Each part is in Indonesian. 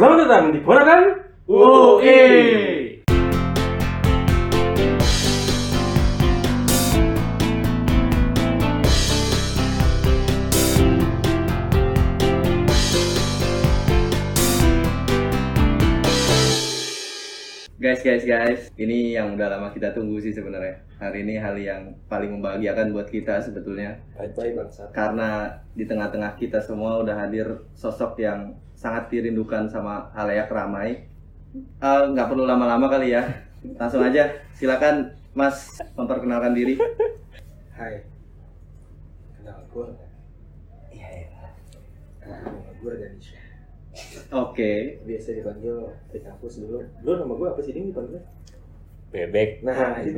Selamat datang di Ponakan UI. Guys, guys, guys, ini yang udah lama kita tunggu sih sebenarnya. Hari ini hal yang paling membahagiakan buat kita sebetulnya, bangsa. karena di tengah-tengah kita semua udah hadir sosok yang sangat dirindukan sama halayak ramai. Eh, Nggak perlu lama-lama kali ya, langsung aja. Silakan, Mas, memperkenalkan diri. Hai. Kenal gue? Iya ya. Nama gue Danisha. Oke, Biasa dipanggil di kampus dulu. Dulu nama gue apa sih Ding dipanggilnya? bebek Nah itu.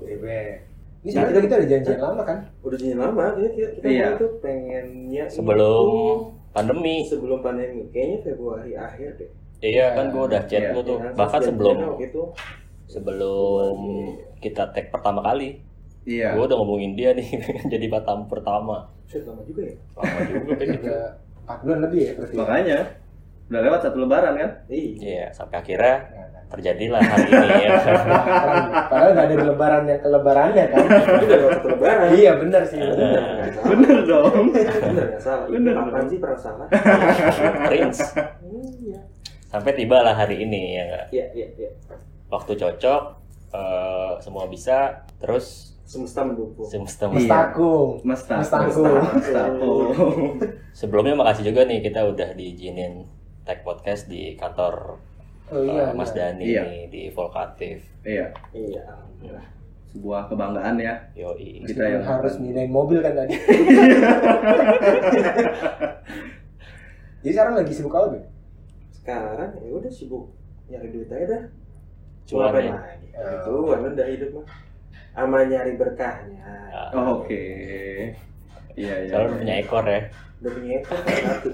Bebek. Ini sebenarnya kita udah janjian lama kan? Udah janjian lama. Kayaknya kita, kita Iya. itu pengennya sebelum itu pandemi sebelum pandemi. Kayaknya Februari akhir deh. iya kan gua udah chat Iya, lu tuh Ya, bahkan sebelum itu sebelum kita tag pertama kali iya. gua udah ngomongin dia nih jadi batam pertama Shit, lama juga ya? lama juga kayak gitu 4 bulan lebih ya berarti. Makanya, udah lewat satu lebaran kan? Iya. iya sampai akhirnya nah. Terjadilah hari ini ya. Padahal nggak ada di lebaran yang ke lebarannya kan? Itu udah lewat satu lebaran. iya benar sih. Benar. Bener dong. Bener nggak salah. Bener. Kapan sih pernah salah? Prince Iya. sampai tiba lah hari ini ya nggak? Iya, iya, iya. waktu cocok eh, semua bisa terus Semesta mendukung. semesta Iya. Mestakung. Mesta. Mestaku. sebelumnya makasih juga nih kita udah diizinin tag podcast di kantor Oh iya. Mas iya. Dani Iya. nih, di Volkatif Iya, Iya, alhamdulillah. sebuah kebanggaan ya. Yoi. Kita yang harus mindahin mobil kan tadi. Jadi sekarang lagi sibuk apa, Beb? Sekarang ya udah sibuk nyari duit aja dah. Cuan Ngapain ya. lagi? Itu kan udah hidup mah. Sama nyari berkahnya. Ah, Oh, Oke. Iya, iya. Soalnya udah punya ekor ya. Udah punya ekor kan satu.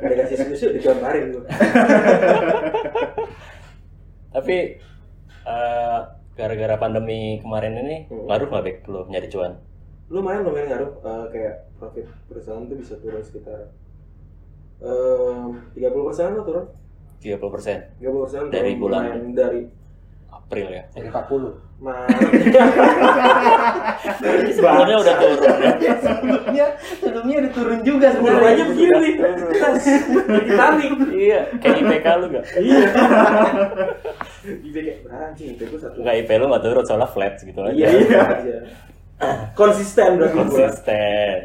Udah kasih susu digambarin gua. Tapi eh, gara-gara pandemi kemarin ini Hmm. ngaruh nggak Bek lo nyari cuan? Lumayan lumayan ngaruh Eh, kayak profit perusahaan tuh bisa turun sekitar tiga puluh persen lah turun 30% 30 persen Dari bulan? dari April ya. Dari 40. Maret Sebelumnya udah turun ya. sebelumnya, sebelumnya udah turun juga Sebenarnya begini Ditarik Iya, kayak IPK lu gak? Iya kayak beranjing itu gue satu Enggak IP lu nggak turun soalnya flat gitu aja. Iya iya aja. Konsisten berarti. Konsisten.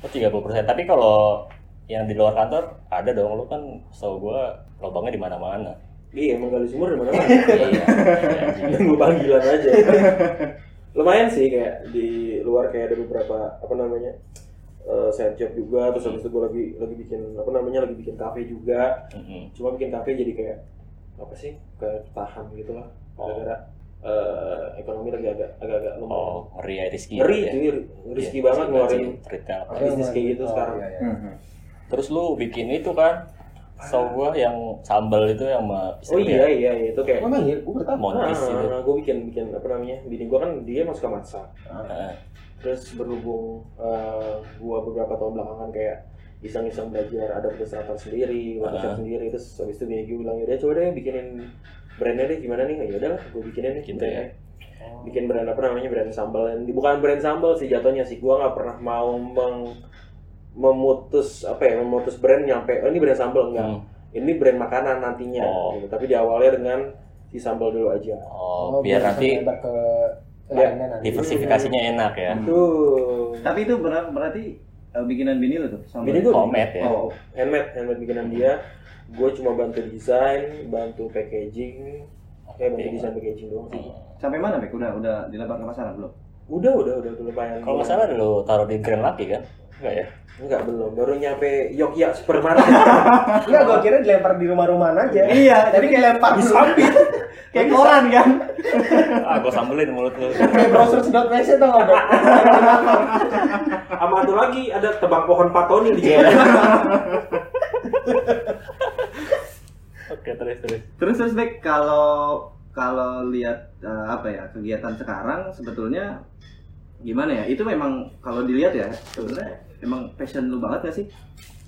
Oh 30%. Tapi kalau yang di luar kantor ada dong lu kan setahu gua lubangnya di mana-mana. Iya emang gali sumur di mana Iya. iya. Nunggu panggilan aja. Lumayan sih kayak di luar kayak ada beberapa apa namanya eh side job juga terus habis itu gue lagi lagi bikin apa namanya lagi bikin kafe juga Mm-mm. cuma bikin kafe jadi kayak apa sih kayak tahan gitu lah Oh. gara-gara eh, ekonomi lagi agak agak-agak lumayan Oh, ngeri ya Rizky. ngeri ya? risky Iya, banget risky ngeluarin retail. bisnis kayak gitu Oh, sekarang. iya, iya. Mhm. Terus lu bikin itu kan Setahu gua yang sambal itu yang sama oh iya ya? iya iya itu kayak Emang iya, gue bertahu. Montis itu. nah, gue bikin bikin apa namanya bini gue kan dia emang suka masak Heeh. terus berhubung eh, gua beberapa tahun belakangan kayak iseng-iseng belajar ada perusahaan sendiri Ah. workshop sendiri terus habis itu bini gue bilang yaudah coba deh bikinin brandnya deh gimana nih ya udahlah gue bikinin deh Gitu brandnya. ya. bikin brand apa namanya brand sambal dan bukan brand sambal sih jatuhnya sih gua nggak pernah mau meng memutus apa ya memutus brand nyampe oh ini brand sambal enggak Hmm. ini brand makanan nantinya Oh. gitu. tapi diawalnya dengan si sambal dulu aja Oh, biar nanti ke Ya, nanti. diversifikasinya enak ya. tuh Tapi itu ber- berarti eh, bikinan bini lo tuh sama Bini gua- Homemade ya. Oh, handmade handmade bikinan dia gue cuma bantu desain bantu packaging kayak bantu desain packaging doang sih sampai mana Bek? Udah udah dilebar ke pasaran belum? udah udah udah udah lumayan Kalau nggak salah lu taruh di Grand Lucky kan? Enggak ya? enggak belum baru nyampe Yogyakarta supermarket Enggak, gue kira dilempar di rumah-rumahan aja. Iya, tapi dilempar di dulu. samping. Kayak koran kan? Ah, gua sambelin mulut lu. Kayak browser sedot WC tau nggak? Beb? sama satu lagi ada tebang pohon patoni di sini Oke, terus terus. Terus terus Bek kalau kalau lihat eh, apa ya kegiatan sekarang sebetulnya gimana ya? Itu memang kalau dilihat ya sebenarnya emang passion lu banget gak sih?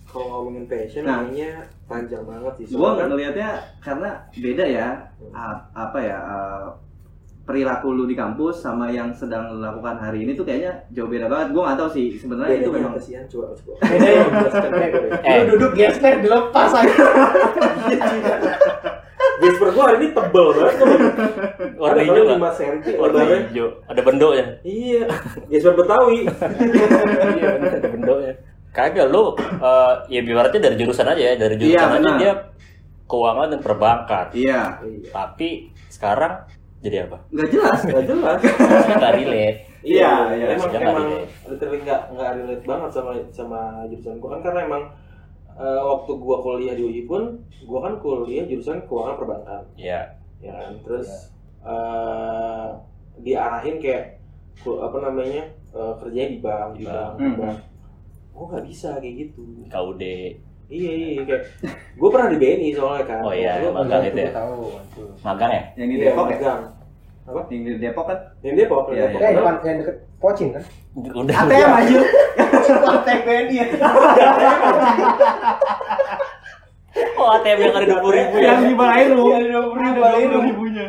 kalau ngomongin passion Nah. kayaknya panjang banget sih. Gua Soalnya kan ngelihatnya karena beda ya a- apa ya uh, perilaku lu di kampus sama yang sedang lu lakukan hari ini tuh kayaknya jauh beda banget. Gua nggak tahu sih sebenarnya itu memang Yan? coba coba. Eh. Lu duduk gesper dilepas aja. Gasper gua hari ini tebel banget. Warna Ada hijau? 5 cm Warna hijau. Ada bendonya. Iya. Gasper Betawi. Iya bener ada bendonya. Kagak lu eh, ya ibaratnya dari jurusan aja ya, dari jurusan Iya, aja benar. dia keuangan dan perbankan. iya Iya. Tapi sekarang jadi apa? nggak jelas. Gak jelas. Nggak relate. Iya, iya. Emang nggak emang relate. literally nggak nggak relate banget sama sama jurusan gua kan karena emang eh, waktu gua kuliah di UI pun gua kan kuliah jurusan keuangan perbankan Iya. ya kan terus eh, diarahin kayak apa namanya eh, kerjanya di bank di Di bank, di Hmm. bank. gua nggak bisa kayak gitu KUD. iya iya iya, kayak gua pernah di BNI soalnya kan Oh iya, Gua- magang itu ya. Tahu. Magang ya? Yang di iya, Depok ya? magang. apa Yang di Depok kan? yang Depok Iya, yang Depok. iya. Eh, depan yang deket Pocin kan? Udah. ATM aja. ATM BNI ya. Oh ATM yang ada dua puluh ribu ya? Yang di Balairu. Yang di. Ada Balairu ribunya.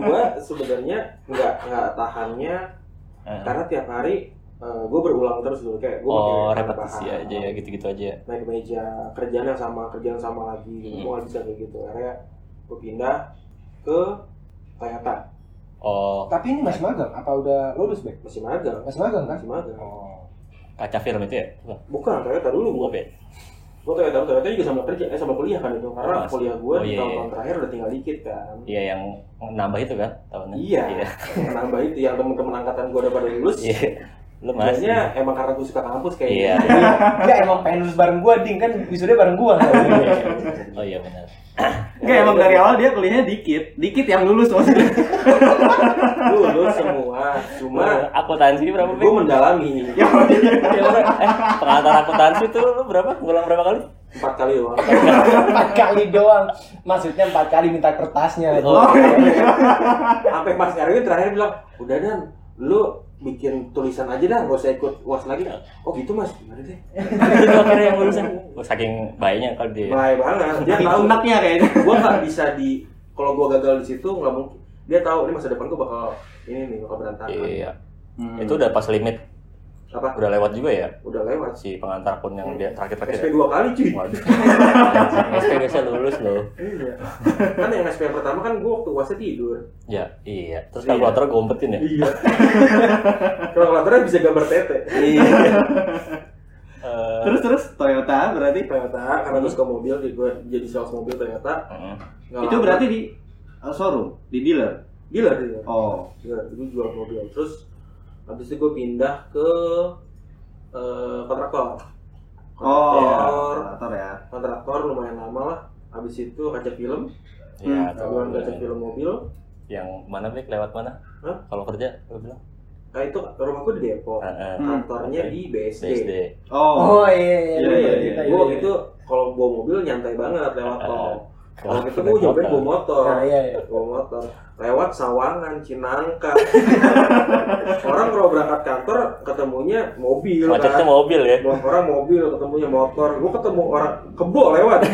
gua sebenarnya nggak nggak tahannya Eh. karena tiap hari eh, gua berulang terus dulu kayak gua Oh repetisi tambahan, aja ya gitu-gitu aja. ya. naik meja kerjaan yang sama kerjaan yang sama lagi. Hmm. gua nggak bisa kayak gitu akhirnya gua pindah ke Toyota Oh Tapi ini masih magang? Apa udah lulus, Bek? masih magang Masih magang kan? masih magang Oh. Kaca film itu ya? Bukan. bukan Toyota dulu gua Apa ya? gua Toyota Toyota juga sama kerja eh sama kuliah kan itu karena Oh, kuliah gua oh, di iya, tahun-tahun iya. terakhir udah tinggal dikit kan Iya yang nambah itu kan tahunnya? iya nambah itu yang temen-temen angkatan gua udah pada lulus Iya. Lu masih. Kayaknya emang karena gue suka kampus Iya. kayaknya. Enggak emang pengen lulus bareng gua, Ding kan wisuda bareng gua. Oh iya benar. Enggak emang dari awal dia kuliahnya dikit, dikit yang lulus maksudnya. Lulus semua, cuma akuntansi berapa? gue mendalami Ya. Eh pengantar akuntansi tuh lu berapa? Ngulang berapa kali? empat kali doang. empat kali doang. Maksudnya empat kali minta kertasnya. Oh. Sampai Mas Erwin terakhir bilang, udah dan, lu bikin tulisan aja dah, gak usah ikut uas lagi. Oh gitu mas, gimana deh? Itu akhirnya yang lulusan. Oh, saking baiknya kali dia. Baik banget, dia tahu. tunaknya kayaknya. Gue nggak bisa di, kalau gue gagal di situ nggak mungkin. Dia tahu ini masa depan gue bakal ini nih bakal berantakan. Iya. Hmm. Itu udah pas limit Apa? udah lewat juga ya Udah lewat. si pengantar akun yang dia terakhir-terakhir. SP ya? dua kali cuy. Waduh. SP biasa lulus loh. Iya. kan yang SP yang pertama kan gue waktu uasnya tidur. Ya, iya. Terus Iya. kalkulator gue umpetin ya. Iya. Kalkulatornya bisa gambar tete. Iya. Eh, Terus terus Toyota berarti Toyota karena gue suka mobil, jadi gue jadi sales mobil Toyota. mm. Nggak itu lama. berarti di uh, showroom, di dealer. dealer dealer. Oh. Dealer, gue jual mobil. Terus habis itu gue pindah ke eh, kontraktor. Oh, Kontraktor, kontraktor ya. kontraktor lumayan lama lah. Habis itu kaca film, Ya, Hmm. tuh. jualan kaca film mobil. Yang mana Bek? Lewat mana? Hah? Kalau kerja, lu bilang? Nah itu rumah gue di Depok. Heeh. Hmm. Kantornya di BSD. BSD. Oh. Oh iya iya. Iya, iya, iya. Gue waktu itu kalau bawa mobil nyantai banget lewat tol. Kalau gitu gue nyobain bawa motor. Nah, iya iya. bawa motor lewat Sawangan, Cinangka. orang kalau berangkat kantor ketemunya mobil Macetnya kan. mobil ya. Orang mobil ketemunya motor. Gue ketemu orang kebo lewat.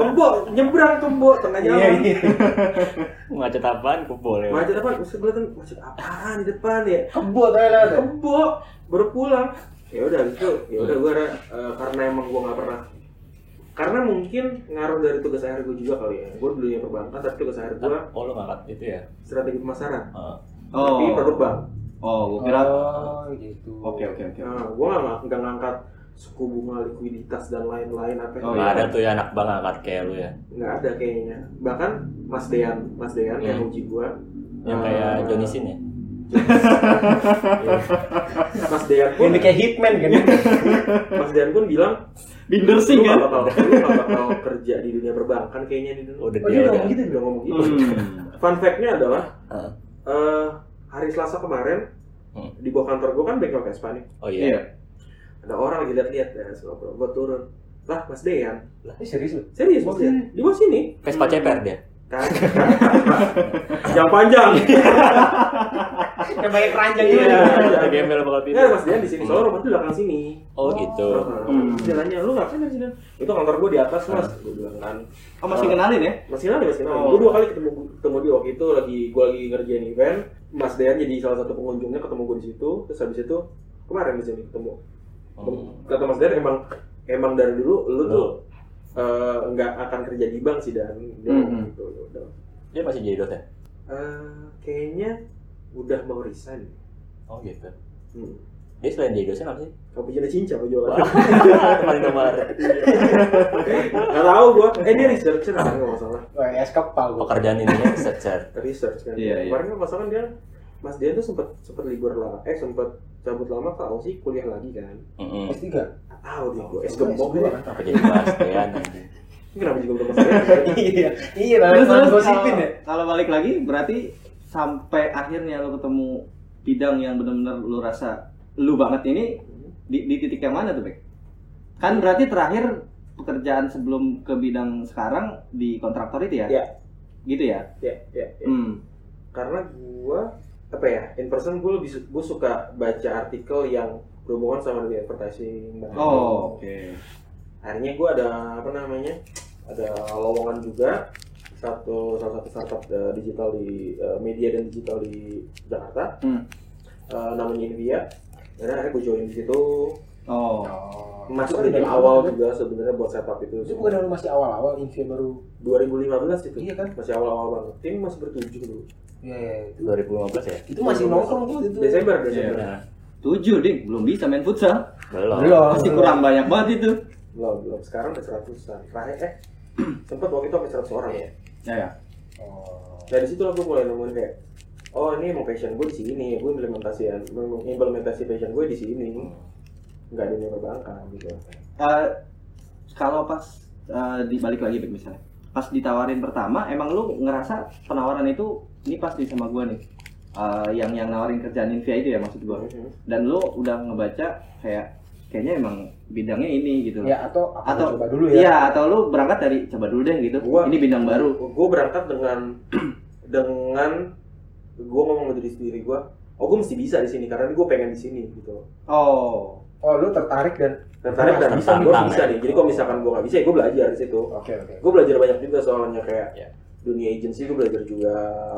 kebo nyebrang kebo tengah Iya jalan. iya. Macet apaan? Kubol ya. Macet apa? Terus gue liatin macet apaan di depan ya? Kebo tuh lewat. ya? Kebo baru pulang. Ya udah gitu. Ya udah gue karena emang gue nggak pernah karena mungkin ngaruh dari tugas akhir gue juga kali ya. Gue dulunya perbankan tapi tugas akhir gue Oh, lu ngangkat itu ya? strategi pemasaran. Heeh. Oh. Tapi produk bank. Oh, gua kira. Oh gitu. Oke oke oke. Nah, gue nggak nggak ngangkat suku bunga likuiditas dan lain-lain apa Oh, Nggak iya. ada tuh ya anak bang ngangkat kayak lu ya. nggak ada kayaknya bahkan Mas Dean Mas Dean yang Hmm. uji gue Yang kayak Johnny Sin ya. Mas Dean pun Ini kayak hitman kan. Mas Dean pun bilang Binder sih kan. bakal lu nggak bakal kerja di dunia perbankan kayaknya di dunia Udah Oh dia udah. ngomong gitu udah ngomong gitu Hmm. fun fact-nya adalah Heeh. eh, hari Selasa kemarin Hmm. di bawah kantor gue kan bengkel Vespa nih Oh iya. Iya. ada orang lagi lihat-lihat ya gue turun lah Mas Dean Eh serius lu? serius Mas Oh, Dean di bawah sini Vespa ceper dia. Kan? yang panjang. Yang banyak keranjang Iya. gitu. Ada gembel bakal Enggak, pindah. Mas Dian di sini. Soalnya rumah tuh di belakang sini. Oh gitu. Hmm. Dia nanya, lu ngapain dari sini? Itu kantor gue di atas, Mas. Gue bilang kan. Oh masih kenalin ya? Masih kenal, masih kenal. Oh. Gue dua kali ketemu ketemu dia waktu itu lagi gue lagi ngerjain event. Mas Dean jadi salah satu pengunjungnya ketemu gue di situ. Terus habis itu kemarin di sini ketemu. Hmm. Kata Mas Dean emang emang dari dulu lu tuh Eh, nggak akan kerja di bank sih dan dia Mhm. ngomong gitu. Udah. Dia masih jadi dosen. Eh, kayaknya udah mau resign. Oh gitu. Hmm. Dia selain jadi dosen apa sih? Kamu jadi cinca apa jualan? Wah, teman kemarin. Gak tau gue. Eh dia researcher kan nggak masalah. Wah, es kepal gua. Pekerjaan ininya researcher. Research kan. Iya, iya. Kemarin kan masalah kan dia Mas Dian tuh sempet sempet libur lah. Eh sempet cabut lama ke Aussie kuliah lagi kan. Mm-mm. S3. Tahu deh gue. Es S2, gembok S2. gue. Apa jadi Bastian anjing. Kenapa juga Mas Dian? Iya. Iya, Terus terus gosipin kalau- ya. Kalau balik lagi berarti sampai akhirnya lu ketemu bidang yang benar-benar lu rasa lu banget ini di, di titik yang mana tuh, Bek? Kan berarti terakhir pekerjaan sebelum ke bidang sekarang di kontraktor itu ya? Iya. Gitu ya? Ya, ya, ya. Hmm. Karena gue apa ya? In person gue lebih gue suka baca artikel yang berhubungan sama dunia advertising. dan- Oh, oke. akhirnya gue ada apa namanya ada lowongan juga satu salah satu startup eh, digital di eh, media dan digital di Jakarta Hmm. Eh, namanya Invia dan akhirnya gue join di situ Oh. masuk dari awal juga sebenarnya buat setup itu Itu bukan dulu masih awal-awal Invia baru 2015 itu Iya kan? masih awal-awal banget tim masih bertujuh dulu Iya, iya, itu. 2015 ya? Itu masih nongkrong tuh itu. Desember Desember Nah, Tujuh, Dik. Belum bisa main futsal. belum. Belum. Masih kurang banyak banget itu. belum belum sekarang udah seratusan terakhir eh sempat waktu itu sampai seratus orang Iya. Ya, ya. Oh. dari situ lah gue mulai nemuin kayak oh ini emang passion gue di sini gue implementasian implementasi passion gue di sini nggak di dunia perbankan gitu Eh, kalau pas eh, dibalik lagi misalnya pas ditawarin pertama emang lu ngerasa penawaran itu ini pasti sama gua nih Eh, yang yang nawarin kerjaan Invia itu ya maksud gua Mhm. dan lu udah ngebaca kayak kayaknya emang bidangnya ini gitu loh. Ya atau aku Atau- coba dulu ya. Iya, atau lu berangkat dari coba dulu deh gitu. Gua- ini bidang baru. gue berangkat dengan dengan gue ngomong sama diri sendiri gue oh gue mesti bisa di sini karena gue pengen di sini gitu Oh. Oh, lu tertarik dan tertarik dan bisa gue bisa nih jadi kalau misalkan gue nggak bisa ya gue belajar di situ Oke, oke. gue belajar banyak juga soalnya kayak Ya. Dunia agency gue belajar juga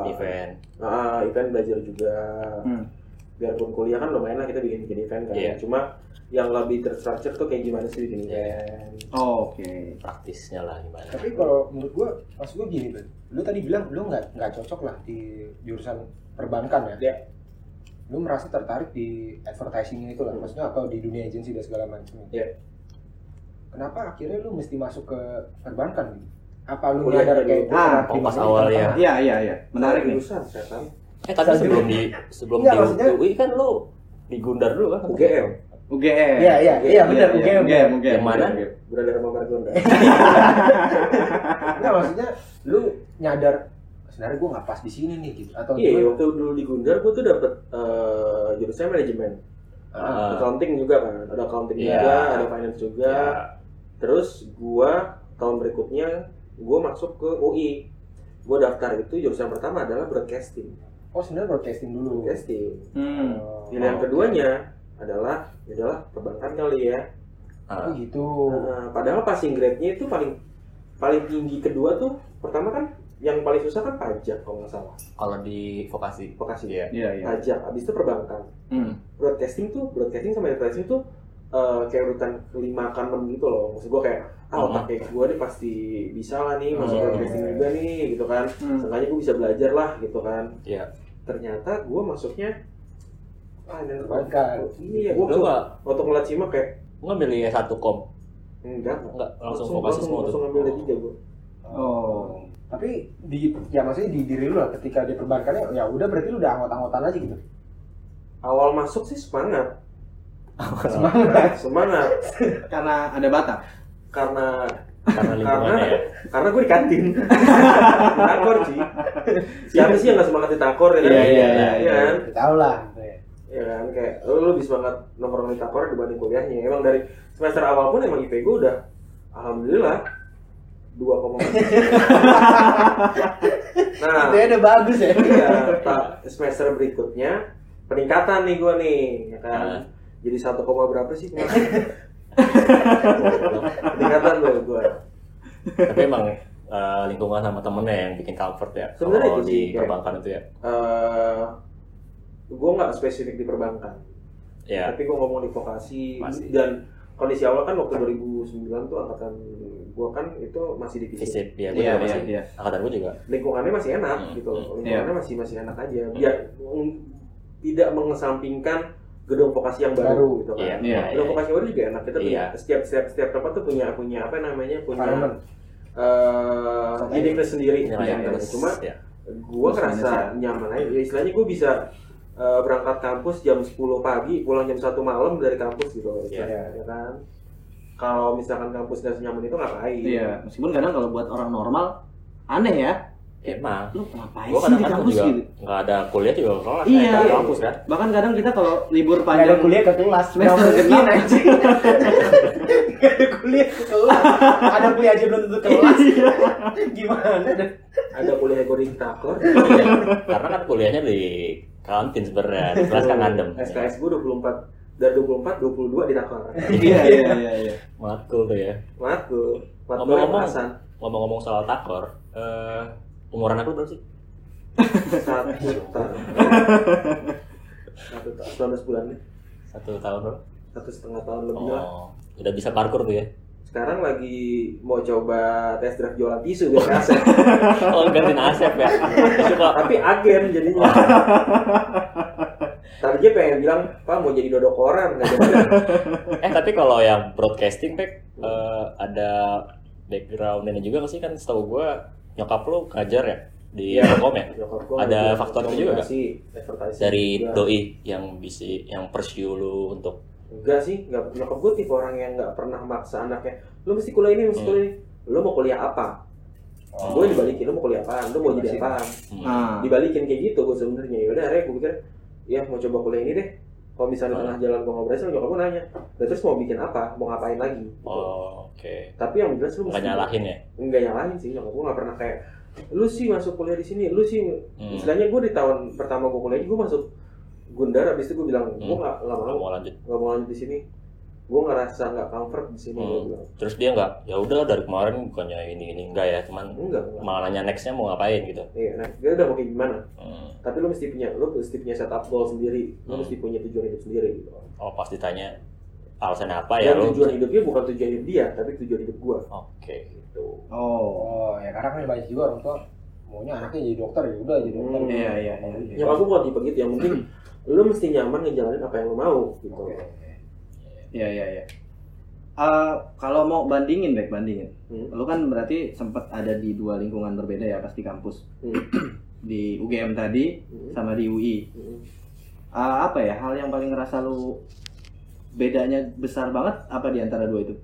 Event. ah event belajar juga Hmm. biarpun kuliah kan lumayan lah kita bikin bikin event kan Iya. cuma yang lebih terstructure tuh kayak gimana sih bikin event Oh, Oke. Praktisnya lah gimana. Tapi kalau menurut gua, pas gua gini, Ben. Lu tadi bilang lu nggak nggak cocok lah di jurusan perbankan ya. Ya. Lu merasa tertarik di advertising itu lah, maksudnya atau di dunia agensi dan segala macam. Ya. Kenapa akhirnya lu mesti masuk ke perbankan gitu? Apa lu nyadar dulu. kayak Ah, oh, pas awal ya. Iya, iya, iya. Menarik nih. setan Eh tapi sebelum di sebelum Iya, di UI kan lu di Gundar dulu kan? UGM UGM. Iya, iya, iya benar, Iya, UGM. UGM, UGM. Yang mana? Berada sama Margonda Enggak, maksudnya lu nyadar sebenarnya gua nggak pas di sini nih gitu atau iya waktu dulu di Gundar gue tuh dapet eh, jurusan manajemen Ah, accounting juga kan ada accounting Iya. juga ada finance juga Ya. terus gua tahun berikutnya gua masuk ke UI gua daftar itu jurusan pertama adalah broadcasting Oh, sebenarnya broadcasting dulu. broadcasting Hmm. Oh, pilihan oke. keduanya adalah adalah perbankan kali ya Ah, Oh gitu. Nah, padahal passing grade-nya itu paling paling tinggi kedua tuh pertama kan yang paling susah kan pajak kalau nggak salah kalau di vokasi. vokasi Iya. Iya, iya. pajak habis itu perbankan Hmm. broadcasting tuh broadcasting sama advertising tuh eh, kayak urutan kelima ke enam gitu loh maksud gue kayak ah Mhm. otak kayak gue nih pasti bisa lah nih masuk Hmm. broadcasting juga nih gitu kan Hmm. seenggaknya gue bisa belajar lah gitu kan Iya. ternyata gue masuknya ah Perbankan. iya gue nggak waktu ngeliat simak kayak nggak milih satu kom? enggak Enggak, langsung langsung langsung, semua langsung tuh. ngambil D3 gue Oh. Tapi di ya maksudnya di diri lu lah ketika di perbankannya ya udah berarti lu udah anggot-anggotan aja gitu. awal masuk sih semangat Semangat. semangat Karena ada Batak. karena Karena lingkungannya ya. karena gue di kantin takor sih siapa sih yang nggak semangat di takor ya kan Iya, iya, iya, Iya kan Tahu lah. ya. kan kayak lu lebih semangat nongkrong di takor dibanding kuliahnya emang dari semester awal pun emang IP gue udah alhamdulillah dua koma nah Itu udah bagus ya. iya semester berikutnya peningkatan nih gue nih ya kan Nah. Jadi satu koma berapa sih kemarin peningkatan tuh gue Tapi emang eh, lingkungan sama temennya yang bikin comfort ya. Sebenarnya Kalau itu di sih, kayak- perbankan itu ya. eh gue nggak spesifik di perbankan Ya. tapi gue ngomong di vokasi Masih. dan kondisi awal kan waktu 2009 tuh angkatan gue kan itu masih di fisip ya, gue Iya, juga iya, masih. iya. Angkatan gue juga. lingkungannya masih enak Hmm. gitu Hmm. lingkungannya masih masih enak aja biar mm, tidak mengesampingkan gedung vokasi yang baru, Baru. gitu kan Iya. Iya. gedung vokasi baru juga enak kita punya Iya. setiap setiap setiap tempat tuh punya punya apa namanya punya Environment. eh uniqueness sendiri Iya, yang terus. cuma ya. gue ngerasa nyaman aja ya, istilahnya gue bisa eh, berangkat kampus jam 10 pagi pulang jam 1 malam dari kampus gitu Iya. ya, ya kan kalau misalkan kampus gak senyaman itu ngapain Iya, meskipun kadang kalau buat orang normal aneh ya. Emang. Lu ngapain Gue sih di kampus gitu? nggak ada kuliah juga kelas. Iya. ada kampus kan. Bahkan kadang kita kalau libur Nggak ada panjang kuliah ke kelas. Semester genap. anjing. Nggak ada kuliah ke kelas. Ada kuliah aja belum tentu kelas. Gimana? dah? ada kuliah gue di Takor Karena kan kuliahnya di kantin sebenarnya, di kelas kan adem. SKS gue 24 dari 24 22 di Takor Iya, iya, iya, iya. Matkul tuh ya. Matkul Matkul Ngomong-ngomong soal takor, eh, umuran aku berapa sih? satu tahun satu tahun 19 bulan nih Satu tahun berapa? satu setengah tahun lebih lah Oh, udah bisa parkur tuh ya? sekarang lagi mau coba tes drive jualan tisu biar kasih Oh, gantiin Asep ya? Suka. tapi agen jadinya tadinya pengen bilang pak mau jadi dodok koran Eh, tapi kalau yang broadcasting, Pek, eh, ada background ini juga nggak sih? Kan setahu gue nyokap lu ngajar ya? Di Iya. Telkom ya? Ada faktor itu juga advertising Dari juga. doi yang bisa yang pursue lu untuk enggak sih enggak nyokap gue tipe orang yang nggak pernah maksa anaknya lu mesti kuliah ini mesti Hmm. kuliah ini lu mau kuliah apa Oh. gue dibalikin lu mau kuliah apa lu mau jadi Dibalikin. apa hmm, Nah, dibalikin kayak gitu gue sebenarnya ya udah akhirnya gue pikir ya mau coba kuliah ini deh kalau misalnya di Ah. tengah jalan gue nggak berhasil nyokap gue nanya "Lah, terus mau bikin apa mau ngapain lagi Gitu. Oh, oke. tapi yang jelas lu Nggak nyalahin ya? enggak nyalahin sih nyokap gue nggak pernah kayak lu sih masuk kuliah di sini lu sih Hmm. istilahnya gue di tahun pertama gue kuliah gue masuk Gundar abis itu gue bilang gue Hmm. nggak nggak Nggak mau mau lanjut. nggak mau lanjut di sini gue ngerasa nggak comfort di sini Hmm. Terus dia nggak, ya udah dari kemarin bukannya ini ini enggak ya, cuman enggak enggak malah nanya nextnya mau ngapain gitu. iya nah dia udah mau kayak gimana Hmm. tapi lu mesti punya lu mesti punya setup goal sendiri lu Hmm. mesti punya tujuan hidup sendiri gitu Oh pas ditanya alasannya apa ya dan lu? tujuan hidupnya bukan tujuan hidup dia tapi tujuan hidup gue Oke. gitu oh. Oh, ya karena kan banyak juga orang tua maunya anaknya jadi dokter ya udah jadi dokter. Hmm. Iya, iya, iya. nyokap gue bukan tipe gitu yang mungkin lu mesti nyaman ngejalanin apa yang lu mau gitu Oke. Iya, iya, iya. Eh, kalau mau bandingin, baik bandingin. Hmm. Lu kan berarti sempat ada di dua lingkungan berbeda ya pasti kampus. Hmm. Di UGM tadi Hmm. sama di UI. Hmm. Eh, apa ya hal yang paling ngerasa lu bedanya besar banget apa di antara dua itu?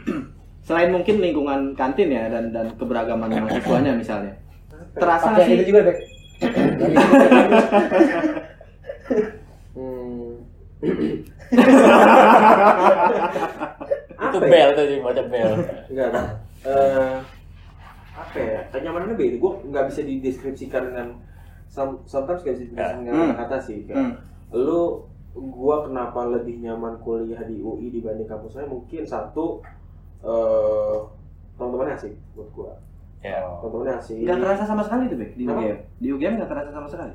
Selain mungkin lingkungan kantin ya dan dan keberagaman mahasiswanya misalnya. Terasa Pakai sih itu juga deh. Hmm. Itu apa ya? bel tuh sih, baca bel. Enggak, Pak. Eh, apa ya? Kenyamanannya beda. Gue nggak bisa dideskripsikan dengan some- sometimes nggak bisa dideskripsikan dengan Hmm. kata sih. Kayak, Hmm. Lu, gua kenapa lebih nyaman kuliah di UI dibanding kampus lain? Mungkin satu, eh teman-temannya asik buat gua. Ya. Teman-temannya asik. nggak terasa sama sekali tuh, Bek, di? UGM. Di UGM nggak terasa sama sekali.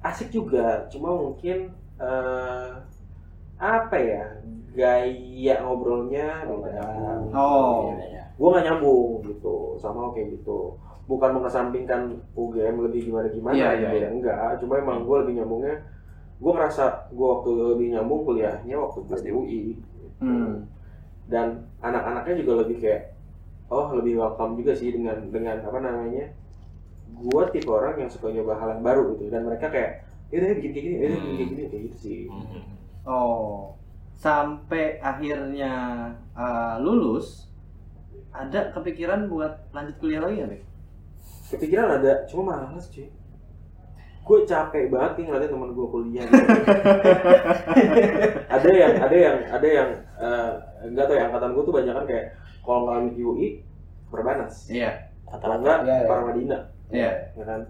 Asik juga, cuma mungkin eh apa ya? Gaya ngobrolnya beda. Oh. Iya. gue gak nyambung gitu sama kayak gitu bukan mengesampingkan UGM lebih gimana gimana Iya, gitu iya, ya enggak cuma emang gue lebih nyambungnya gue ngerasa gue waktu lebih nyambung kuliahnya waktu pas di UI Hmm. dan anak-anaknya juga lebih kayak oh lebih welcome juga sih dengan dengan apa namanya gue tipe orang yang suka nyoba hal yang baru gitu dan mereka kayak yaudah bikin kayak gini yaudah bikin kayak gini kayak gitu sih Hmm. Oh, sampai akhirnya uh, lulus, ada kepikiran buat lanjut kuliah lagi nggak, kepikiran ada cuma males cuy gue capek banget nih ngeliatin teman gue kuliah gitu. ada yang ada yang ada yang eh, enggak tahu ya angkatan gue tuh banyak kan kayak kalau nggak di UI Perbanas. Iya. Rata-rata. enggak Iya, iya. Paramadina, Iya. ya kan?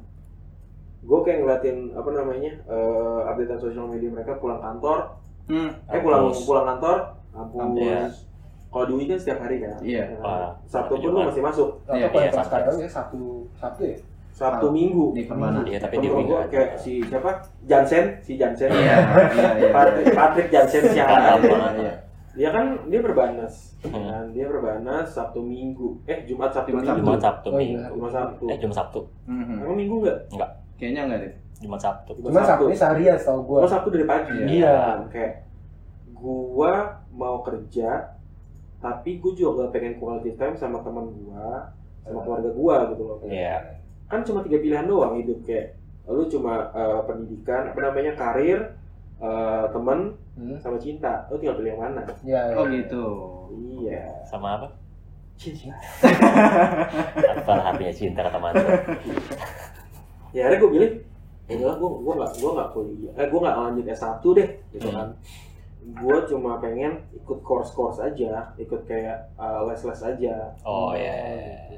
Gue kayak ngeliatin apa namanya eh updatean sosial media mereka pulang kantor, Hmm. eh pulang Kampus. pulang kantor, kampus. Iya. Kalau di weekend setiap hari kan? Iya. Ya kan? Wah, Sabtu pun lu masih masuk. Atau Iya, kalau iya, kelas Sabtu. sekarang ya Sabtu Sabtu ya. Sabtu Ah, Minggu. Di Perbanas. Iya, tapi di ada. kayak si siapa? Jansen, si Jansen. Iya. Iya. Iya. Patrick, Patrick Jansen Kan siaran. apa? Iya. Dia kan dia berbanas. Hmm. Dan dia berbanas Sabtu Minggu. Eh Jumat Sabtu Jumat, Minggu. Jumat Sabtu Oh, Minggu. iya. Jumat Sabtu. Eh Jumat Sabtu. Mhm. Emang Minggu enggak? Kayaknya enggak deh. Jumat Sabtu. Cuma Sabtu ini seharian setahu gua. Oh Sabtu dari pagi. Iya. Kayak gua mau kerja tapi gue juga gak pengen quality time sama teman gua sama keluarga gua gitu loh. Iya. Kan cuma tiga pilihan doang hidup kayak lu cuma eh, pendidikan apa namanya karir eh, teman Hmm. sama cinta lu tinggal pilih yang mana Iya. Oh iya. gitu. iya Sama apa? cinta Apa artinya cinta kata mantra? ya akhirnya gue pilih ya udahlah gue gue nggak gue nggak kuliah eh gue nggak lanjut S1 deh gitu kan gue cuma pengen ikut course course aja ikut kayak uh, les les aja Oh iya.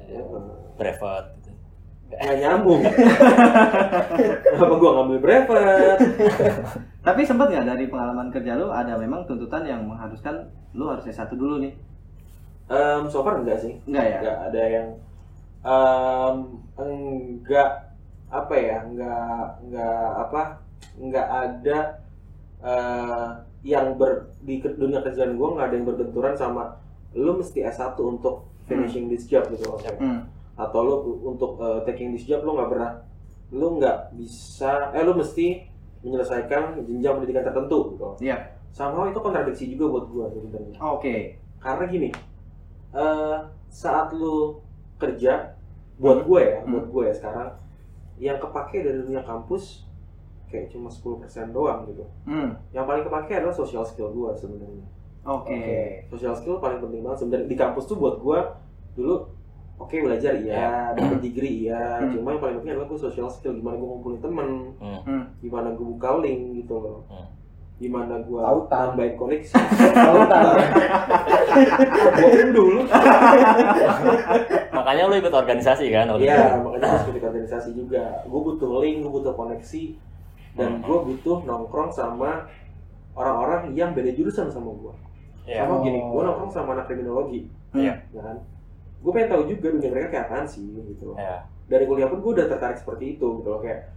ya, Brevet. gitu. nggak nyambung kenapa gue ngambil brevet Tapi sempat nggak dari pengalaman kerja lu ada memang tuntutan yang mengharuskan lu harus S1 dulu nih? Em, so far enggak sih Enggak ya? nggak ada yang em, enggak apa ya enggak enggak apa enggak ada eh, yang ber di dunia kerjaan gue nggak ada yang berbenturan sama lu mesti S1 untuk finishing this job gitu loh Hmm. atau lu untuk eh, taking this job lu nggak pernah lu nggak bisa eh lu mesti menyelesaikan jenjang pendidikan tertentu gitu Iya. somehow itu kontradiksi juga buat gue sebenarnya Oke. karena gini eh saat lu kerja buat gue ya Hmm. buat gue ya sekarang yang kepake dari dunia kampus kayak cuma 10% doang gitu Hmm. yang paling kepake adalah social skill gue sebenarnya Oke. Oke. social skill paling penting banget sebenarnya di kampus tuh buat gue dulu oke belajar iya dapat degree iya Hmm. cuma yang paling penting adalah gue social skill gimana gue ngumpulin temen Hmm. Hmm. gimana gue buka link gitu loh Hmm. Gimana gue Tautan. nambahin koneksi Tautan. gue dulu Makanya lu ikut organisasi kan? Iya, makanya harus ikut organisasi juga. Gue butuh link, gue butuh koneksi, dan gue butuh nongkrong sama orang-orang yang beda jurusan sama gue. Iya. Sama gini, Oh. gue nongkrong sama anak kriminologi, Iya. ya kan? Gue pengen tahu juga dunia mereka kayak apaan sih, gitu loh. Iya. Dari kuliah pun gue udah tertarik seperti itu, gitu loh. Kayak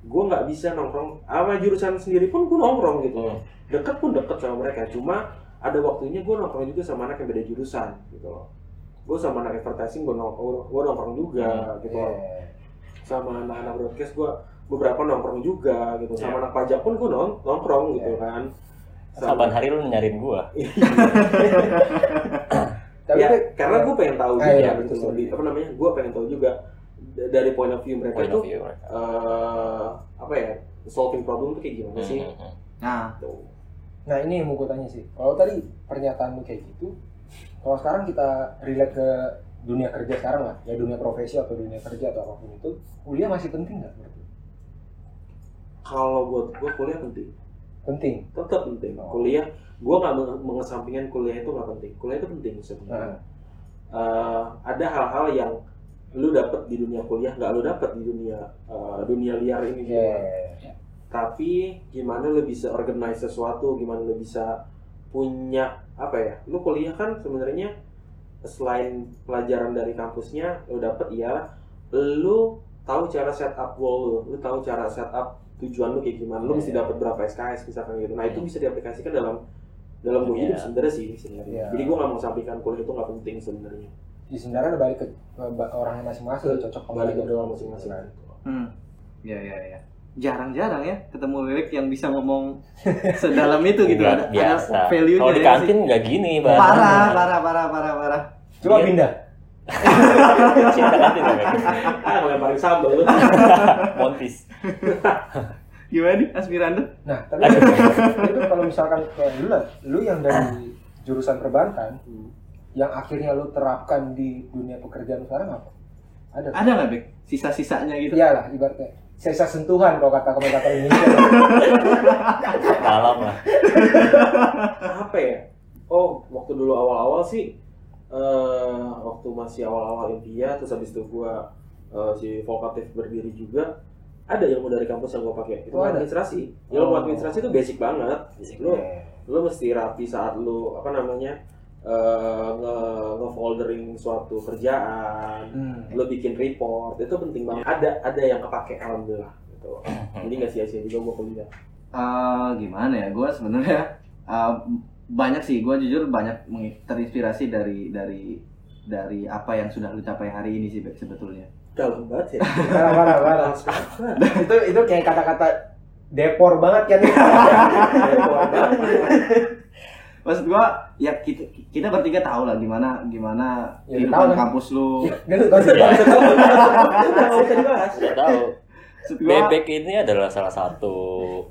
gue nggak bisa nongkrong sama jurusan sendiri pun gue nongkrong gitu loh. Hmm. Deket pun deket sama mereka, cuma ada waktunya gue nongkrong juga sama anak yang beda jurusan, gitu loh. Gue sama anak advertising gue nongkrong, gue nongkrong juga, gitu loh Iya. sama anak-anak broadcast gue beberapa nongkrong juga gitu sama Iya. anak pajak pun gue nong nongkrong gitu Iya. kan Saban hari lu nyariin gua. Tapi ya, karena gue pengen tahu Ah, juga iya, gitu betul. Apa namanya gue pengen tahu juga dari point of view mereka Point itu of view mereka. eh, apa ya solving problem tuh kayak gimana sih Hmm, hmm, Nah, Tuh. Nah ini yang mau gue tanya sih. Kalau tadi pernyataan lu kayak gitu, kalau sekarang kita relate ke dunia kerja sekarang lah, ya dunia profesi atau dunia kerja atau apa pun itu, kuliah masih penting nggak? menurut kalau buat gue kuliah penting Penting. tetap penting Oh. kuliah gue nggak menge- mengesampingkan kuliah itu nggak penting kuliah itu penting sebenarnya Nah, Eh, ada hal-hal yang lu dapet di dunia kuliah nggak lu dapet di dunia eh, dunia liar ini oke. gitu. tapi gimana lu bisa organize sesuatu gimana lu bisa punya apa ya lu kuliah kan sebenarnya selain pelajaran dari kampusnya lu dapet ya lu tahu cara setup goal lu lu tahu cara setup tujuan lu kayak gimana lu mesti Iya. dapat berapa SKS misalkan gitu nah itu bisa diaplikasikan dalam dalam gue hidup Iya. sebenarnya sih sebenarnya Iya. jadi gue nggak mau sampaikan kuliah itu nggak penting sebenarnya Di sebenarnya balik ke, orangnya masing-masing, cocok kembali balik ke doang masing-masing hmm. Ya ya ya. Jarang-jarang ya ketemu Wiwik yang bisa ngomong sedalam itu gitu. Ada, biasa. ada value-nya Kalau di kantin nggak gini. Parah, parah, parah, parah, parah. Coba Iya. pindah. Cinta kantin gitu. ah ngelemparin sambal lu Montis. Gimana nih aspirandu? Nah, tapi itu kalau misalkan kayak lu lah, lu yang dari jurusan perbankan, yang akhirnya lu terapkan di dunia pekerjaan sekarang apa? Ada. Ada nggak, Bek? Sisa-sisanya gitu? Iyalah, ibaratnya sisa sentuhan kalau kata komentator Indonesia. Dalam lah. apa ya oh waktu dulu awal-awal sih eh waktu masih awal-awal Impia terus habis itu gua eh, si Volkatif berdiri juga ada ilmu dari kampus yang gua pakai itu Oh, administrasi ilmu Oh. administrasi itu basic banget lu Iya. lu mesti rapi saat lu apa namanya eh nge ngefoldering suatu kerjaan Hmm. lu bikin report itu penting banget. Ada ada yang kepake alhamdulillah gitu. Jadi nggak sia-sia juga gua kuliah. Eh, gimana ya? Gue sebenarnya eh, banyak sih. Gue jujur banyak terinspirasi dari dari dari apa yang sudah lu capai hari ini sih sebetulnya. Dalam banget ya Parah, parah, parah. Itu itu kayak kata-kata depor banget kan banget. maksud gue ya kita kita bertiga tahu lah gimana gimana Ya, kehidupan tahu kampus lu Nggak usah dibahas Nggak tahu. gua Bebek ini adalah salah satu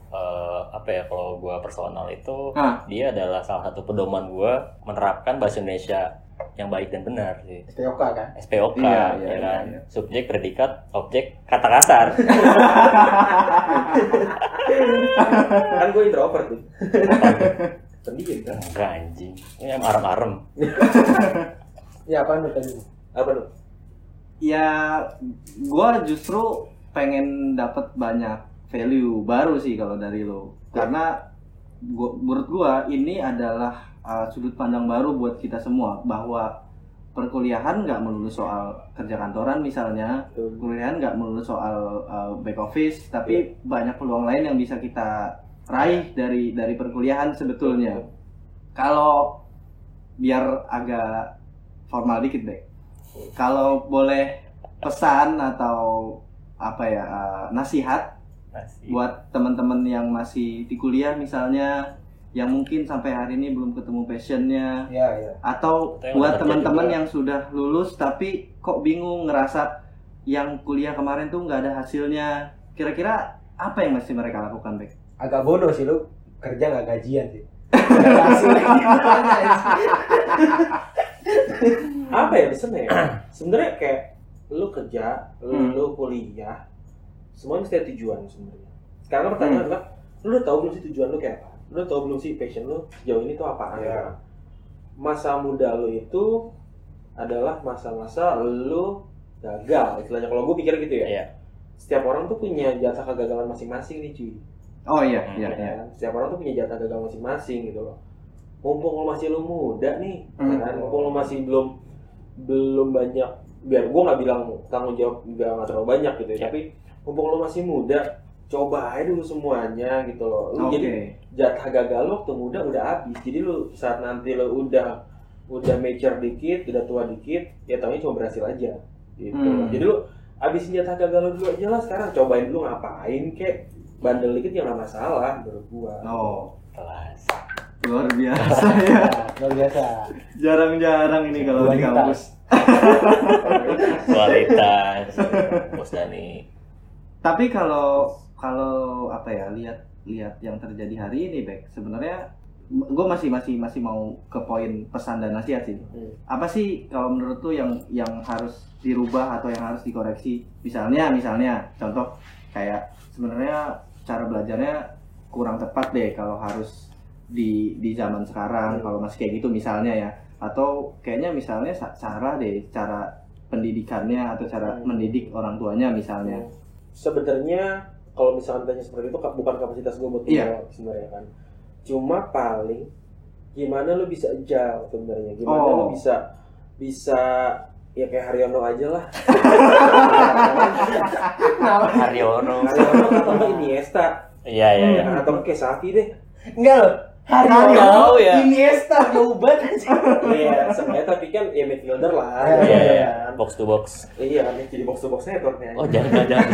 eh, apa ya kalau gua personal itu Ah. dia adalah salah satu pedoman gua menerapkan bahasa Indonesia yang baik dan benar sih. SPOK kan SPOK Iya, ya iya, kan. iya. Subjek, predikat, objek, kata kasar. kan gue introvert tuh sendiri kan Enggak anjing. Ini yang arem-arem. ya apaan tuh tadi apa tuh ya gue justru pengen dapat banyak value baru sih kalau dari lo karena gua, menurut gue ini adalah uh, sudut pandang baru buat kita semua bahwa perkuliahan nggak melulu soal kerja kantoran misalnya Tuh. perkuliahan nggak melulu soal uh, back office tapi banyak peluang lain yang bisa kita raih dari dari perkuliahan sebetulnya. Kalau biar agak formal dikit deh kalau boleh pesan atau apa ya uh, nasihat Masih. buat teman-teman yang masih di kuliah misalnya yang mungkin sampai hari ini belum ketemu passionnya ya ya atau yang buat teman-teman yang sudah lulus tapi kok bingung ngerasa yang kuliah kemarin tuh nggak ada hasilnya kira-kira apa yang mesti mereka lakukan Bek? Agak bodoh sih lu kerja nggak gajian sih apa ya pesannya ya? sebenarnya kayak lu kerja Hmm. lu kuliah semua mesti ada tujuan sebenarnya sekarang pertanyaan Hmm. adalah lu udah tahu belum sih tujuan lu kayak apa lu udah tahu belum sih passion lu sejauh ini tuh apaan Iya. masa muda lu itu adalah masa-masa lu gagal istilahnya kalau gue pikir gitu ya Iya. setiap orang tuh punya jatah kegagalan masing-masing nih cuy oh iya Hmm, iya ya iya? Setiap orang tuh punya jatah gagal masing-masing gitu loh. Mumpung lo masih lo muda nih, ya Hmm. kan? Mumpung lo masih belum belum banyak biar gua nggak bilang tanggung jawab nggak nggak terlalu banyak gitu ya. Ya. Tapi mumpung lo masih muda, coba aja dulu semuanya gitu loh. Lu oke Jadi jatah gagal lo waktu muda udah habis. Jadi lu saat nanti lo udah udah mature dikit, udah tua dikit, ya taunya cuma berhasil aja. Gitu. Hmm. Jadi lu habisin jatah gagal lo dulu aja lah sekarang cobain dulu ngapain kek bandel dikit ya nggak masalah menurut gua. oh Kelas. luar biasa ya luar biasa jarang-jarang ini kalau di Kualitas. kampus Kualitas. Bos Dani. Tapi kalau kalau apa ya lihat lihat yang terjadi hari ini, Bek, sebenarnya gue masih masih masih mau ke poin pesan dan nasihat sih. Hmm. Apa sih kalau menurut tuh yang yang harus dirubah atau yang harus dikoreksi? Misalnya misalnya contoh kayak sebenarnya cara belajarnya kurang tepat deh kalau harus di di zaman sekarang Hmm. kalau masih kayak gitu misalnya ya atau kayaknya misalnya sa- cara deh cara pendidikannya atau cara Hmm. mendidik orang tuanya misalnya Sebenarnya kalau misalkan tanya seperti itu bukan kapasitas gue buat Iya. menjawab sebenarnya kan. Cuma paling gimana lu bisa jauh sebenarnya, gimana Oh. lu bisa bisa ya kayak Haryono aja lah. Haryono. Haryono atau Iniesta, Iya iya iya. atau nggak kayak Safi deh. enggak loh tahu ya. Iniesta jauh banget sih Iya, sebenarnya tapi kan ya midfielder lah. Iya, Iya ya iya. kan? Box to box. Iya kan, jadi box to box networknya. Oh jangan jangan.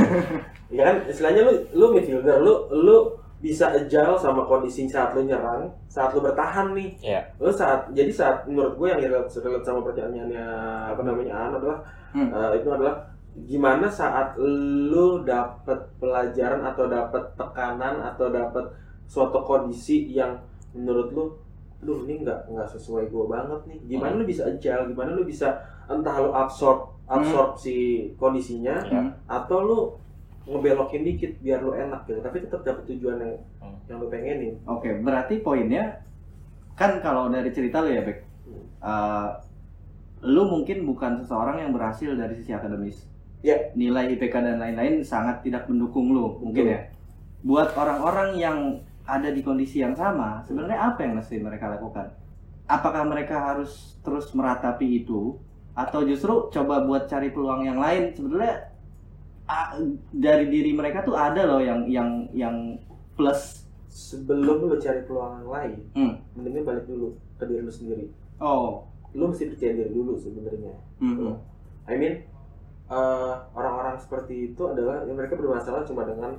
Ya kan, istilahnya lu lu midfielder, lu lu bisa agile sama kondisi saat lu nyerang, saat lu bertahan nih. Iya. Lu saat jadi saat menurut gue yang relate, relate sama pertanyaannya apa namanya An adalah Hmm. eh, itu adalah gimana saat lu dapet pelajaran atau dapet tekanan atau dapet suatu kondisi yang menurut lu aduh ini nggak nggak sesuai gue banget nih gimana Hmm. lu bisa agile gimana lu bisa entah lu absorb absorb si kondisinya Iya. atau lu ngebelokin dikit biar lu enak gitu tapi tetap dapet tujuan yang Hmm. yang lu pengenin Oke, berarti poinnya kan kalau dari cerita lu ya, Bek, Hmm. uh, lu mungkin bukan seseorang yang berhasil dari sisi akademis. Ya. Nilai IPK dan lain-lain sangat tidak mendukung lu, mungkin Betul. ya. Buat orang-orang yang ada di kondisi yang sama, sebenarnya apa yang mesti mereka lakukan? Apakah mereka harus terus meratapi itu atau justru coba buat cari peluang yang lain? Sebenarnya dari diri mereka tuh ada loh yang yang yang plus. Sebelum lu cari peluang yang lain, Hmm. mendingan balik dulu ke diri lu sendiri. Oh. Lu mesti percaya diri dulu sebenarnya. Mhm. I mean, eh, orang-orang seperti itu adalah yang mereka bermasalah cuma dengan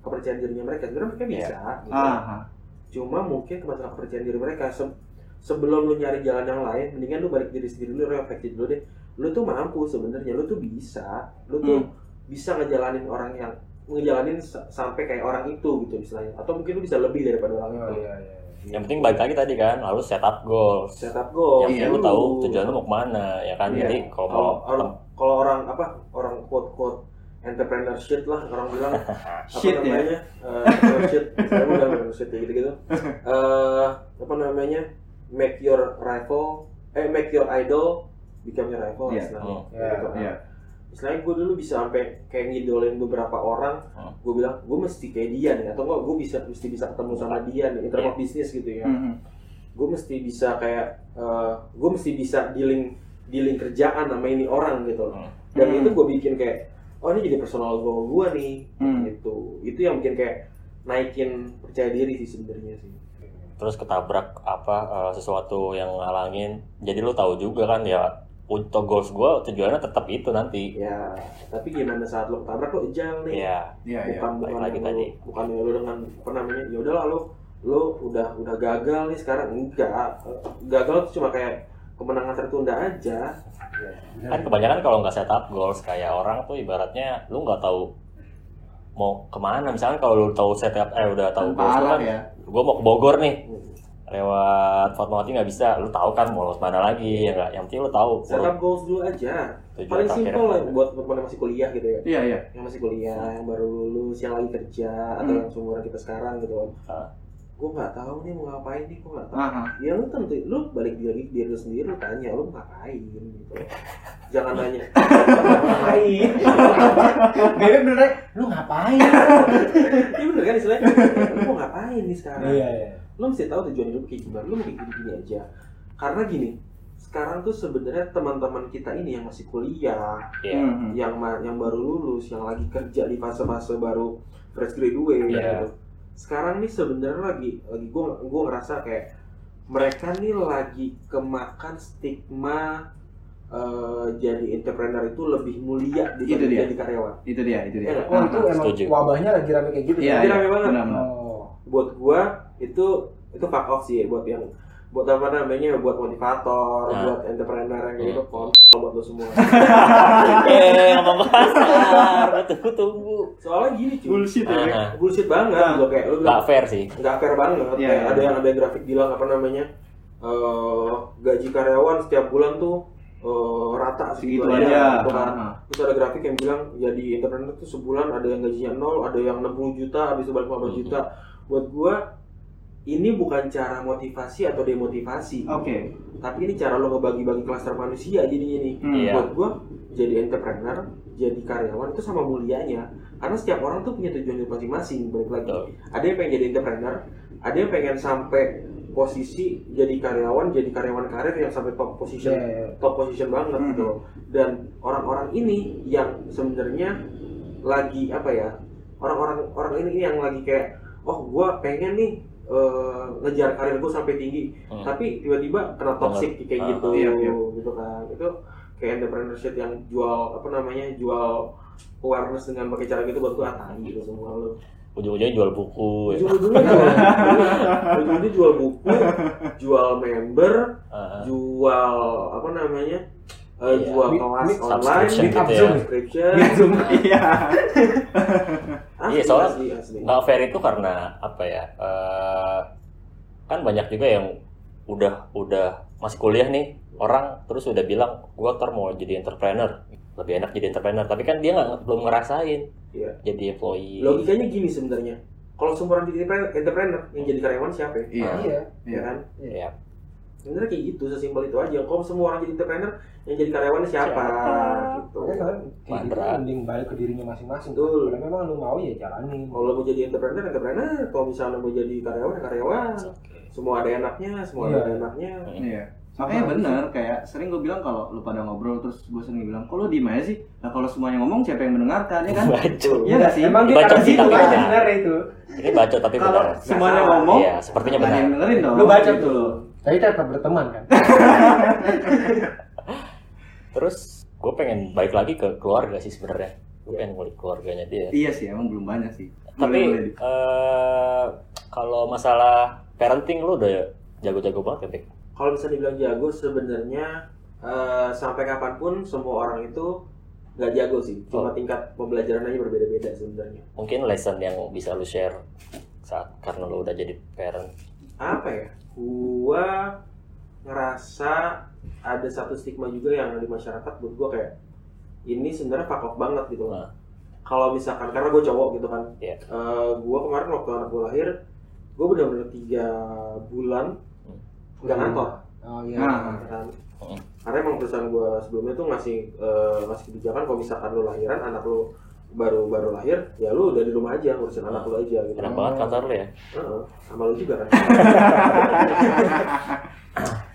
kepercayaan dirinya mereka. Sebenarnya mereka bisa. gitu. Aha. Cuma mungkin masalah kepercayaan diri mereka. Se- sebelum lu nyari jalan yang lain, mendingan lu balik diri sendiri dulu, refleksi dulu deh. Lu tuh mampu sebenarnya, lu tuh bisa. Lu tuh Hmm. Bisa ngejalanin orang yang ngejalanin sa- sampai kayak orang itu gitu misalnya. Atau mungkin lu bisa lebih daripada orang Oh, itu. iya, iya. Yang penting balik lagi tadi kan, lalu set up goals. Setup goal. Yang penting lu tahu tujuan lu mau ke mana, ya kan? Iya. Jadi kalau Kalau orang kalau orang apa orang quote quote entrepreneur shit lah orang bilang apa Shit, ya? namanya Eh, entrepreneur shit saya udah shit gitu gitu eh apa namanya make your rival eh make your idol become your rival Iya. istilahnya Hmm. Iya, Gitu kan. Iya. Istilahnya gue dulu bisa sampai kayak ngidolin beberapa orang, Hmm. gue bilang gue mesti kayak dia nih, atau enggak gue bisa mesti bisa ketemu sama dia nih, terms of business gitu ya. Mhm. Gue mesti bisa kayak, gue mesti bisa dealing dealing kerjaan sama ini orang gitu. Hmm. Dan Hmm. itu gue bikin kayak, oh ini jadi personal goal gue nih, Hmm. gitu. Itu yang bikin kayak naikin percaya diri sih sebenarnya sih. terus ketabrak apa eh, sesuatu yang ngalangin. Jadi lu tahu juga kan ya untuk goals gua tujuannya tetap itu nanti. Ya, tapi gimana saat lo ketabrak lo ejal nih. Iya. Iya, iya. bukan balik bukan lagi yang tadi. bukan lu dengan apa namanya ya udahlah lu lu udah udah gagal nih sekarang enggak gagal tuh cuma kayak kemenangan tertunda aja Kan kebanyakan kalau nggak set up goals kayak orang tuh ibaratnya lu nggak tahu mau ke mana. Misalkan kalau lu tahu set up eh udah tahu goals kan, ya. gua mau ke Bogor nih lewat Fatmawati nggak bisa. Lu tahu kan mau mana lagi ya nggak? Yang penting lu tahu setup goals dulu aja tujuan paling simpel lah buat buat yang masih kuliah gitu ya Iya, iya. yang masih kuliah yang baru lulus yang lagi kerja atau Hmm. yang seumuran kita sekarang gitu Ah. gue nggak tahu nih mau ngapain nih gue nggak tahu Aha. ya lu tentu lu balik diri diri lu sendiri lu tanya lu mau ngapain gitu jangan nanya ngapain Bebek bener lu ngapain? Iya bener kan istilahnya lu mau ngapain nih sekarang Iya, iya. Lu mesti tahu tujuan hidup kayak gimana lu mau kayak gini-gini aja karena gini sekarang tuh sebenarnya teman-teman kita ini yang masih kuliah. Mhm. yang ma- yang baru lulus yang lagi kerja di fase-fase baru fresh graduate Iya. gitu sekarang nih sebenarnya lagi lagi gue gue ngerasa kayak mereka nih lagi kemakan stigma eh, jadi entrepreneur itu lebih mulia dibanding jadi karyawan Itu dia, itu dia. Iya. Oh itu emang Setuju. wabahnya lagi rame kayak gitu Iya, Jadi iya. rame banget. Benar-benar. Oh. Buat gua itu itu fuck off sih buat yang buat apa namanya buat motivator Nah. buat entrepreneur yang kayak gitu kontol buat lo semua Eh, ngomong kasar. Gua tunggu tunggu. soalnya gini cuy Bullshit ya. Ah, bullshit banget Nah. gitu kayak lu nggak fair sih. nggak fair banget Iya, kayak iya. ada yang ada yang grafik bilang apa namanya eh gaji karyawan setiap bulan tuh eh, rata Segitu aja. kan. Aha. terus ada grafik yang bilang jadi entrepreneur tuh sebulan ada yang gajinya nol ada yang 60 juta habis itu balik 15 juta buat gua ini bukan cara motivasi atau demotivasi Oke. tapi ini cara lo ngebagi-bagi klaster manusia jadinya nih Hmm. Iya. buat gua jadi entrepreneur jadi karyawan itu sama mulianya karena setiap orang tuh punya tujuan hidup masing-masing balik lagi Betul. ada yang pengen jadi entrepreneur ada yang pengen sampai posisi jadi karyawan jadi karyawan karir yang sampai top position Iya, iya. top position banget Hmm. gitu dan orang-orang ini yang sebenarnya lagi apa ya orang-orang orang ini yang lagi kayak oh gua pengen nih eh, ngejar karir gue sampai tinggi Hmm. tapi tiba-tiba kena toxic kayak Ah, gitu iya, iya. gitu kan itu kayak entrepreneurship yang jual apa namanya jual awareness dengan pakai cara gitu buat gue atai gitu semua lo Ujung-ujungnya jual buku. ya. ujung-ujungnya jual ujung-ujungnya jual buku jual member Ah, jual apa namanya eh, Iya. jual kelas meet- online subscription gitu ya. subscription Zoom. Iya. Asli, Iya, soalnya asli, asli. nggak fair itu karena apa ya? eh, kan banyak juga yang udah udah masih kuliah nih orang terus udah bilang gua ntar mau jadi entrepreneur lebih enak jadi entrepreneur tapi kan dia nggak belum ngerasain Iya. jadi employee logikanya gini sebenarnya kalau seumuran jadi entrepreneur yang jadi karyawan siapa ya? Iya. Iya. Ya kan ya sebenarnya kayak gitu sesimpel itu aja kalau semua orang jadi entrepreneur yang jadi karyawannya siapa, Siapa? gitu Makanya kalian kayak gitu mending balik ke dirinya masing-masing. Betul. Kalau memang lu mau ya jalanin. kalau mau jadi entrepreneur entrepreneur kalau misalnya mau jadi karyawan ya karyawan Oke. semua ada enaknya semua Iya. ada enaknya Iya. Makanya bener, kayak sering gue bilang kalau lu pada ngobrol terus gue sering bilang, kok lu diem aja sih? Nah kalau semuanya ngomong siapa yang mendengarkan ya kan? Bacot. Iya nggak sih? Emang dia Bacot sih, gitu tapi kan benar. sebenarnya itu. Ini bacot tapi Kalau benar. semuanya ngomong, Iya, sepertinya benar. yang dengerin dong. Lu baca gitu loh. Tapi tetap berteman kan. Terus gue pengen balik lagi ke keluarga sih sebenarnya. Gue pengen ngulik keluarganya dia. Iya sih, emang belum banyak sih. Tapi eh, kalau masalah parenting lu udah jago-jago banget ya, Bek? kalau bisa dibilang jago sebenarnya eh, sampai kapan pun semua orang itu nggak jago sih cuma Oh. tingkat pembelajaran aja berbeda-beda sebenarnya Mungkin lesson yang bisa lu share saat karena lu udah jadi parent. apa ya gua ngerasa ada satu stigma juga yang di masyarakat buat gua kayak ini sebenarnya off banget gitu Nah. kalau misalkan karena gue cowok gitu kan Iya. Eh, gua kemarin waktu anak gua lahir gue benar-benar tiga bulan nggak kantor Oh iya. Nah. kan Hmm. karena emang perusahaan gue sebelumnya tuh ngasih eh, ngasih kebijakan kalau misalkan lu lahiran anak lu baru baru lahir ya lu udah di rumah aja ngurusin anak lu aja gitu Enak banget kantor lu ya. Heeh, sama lu juga kan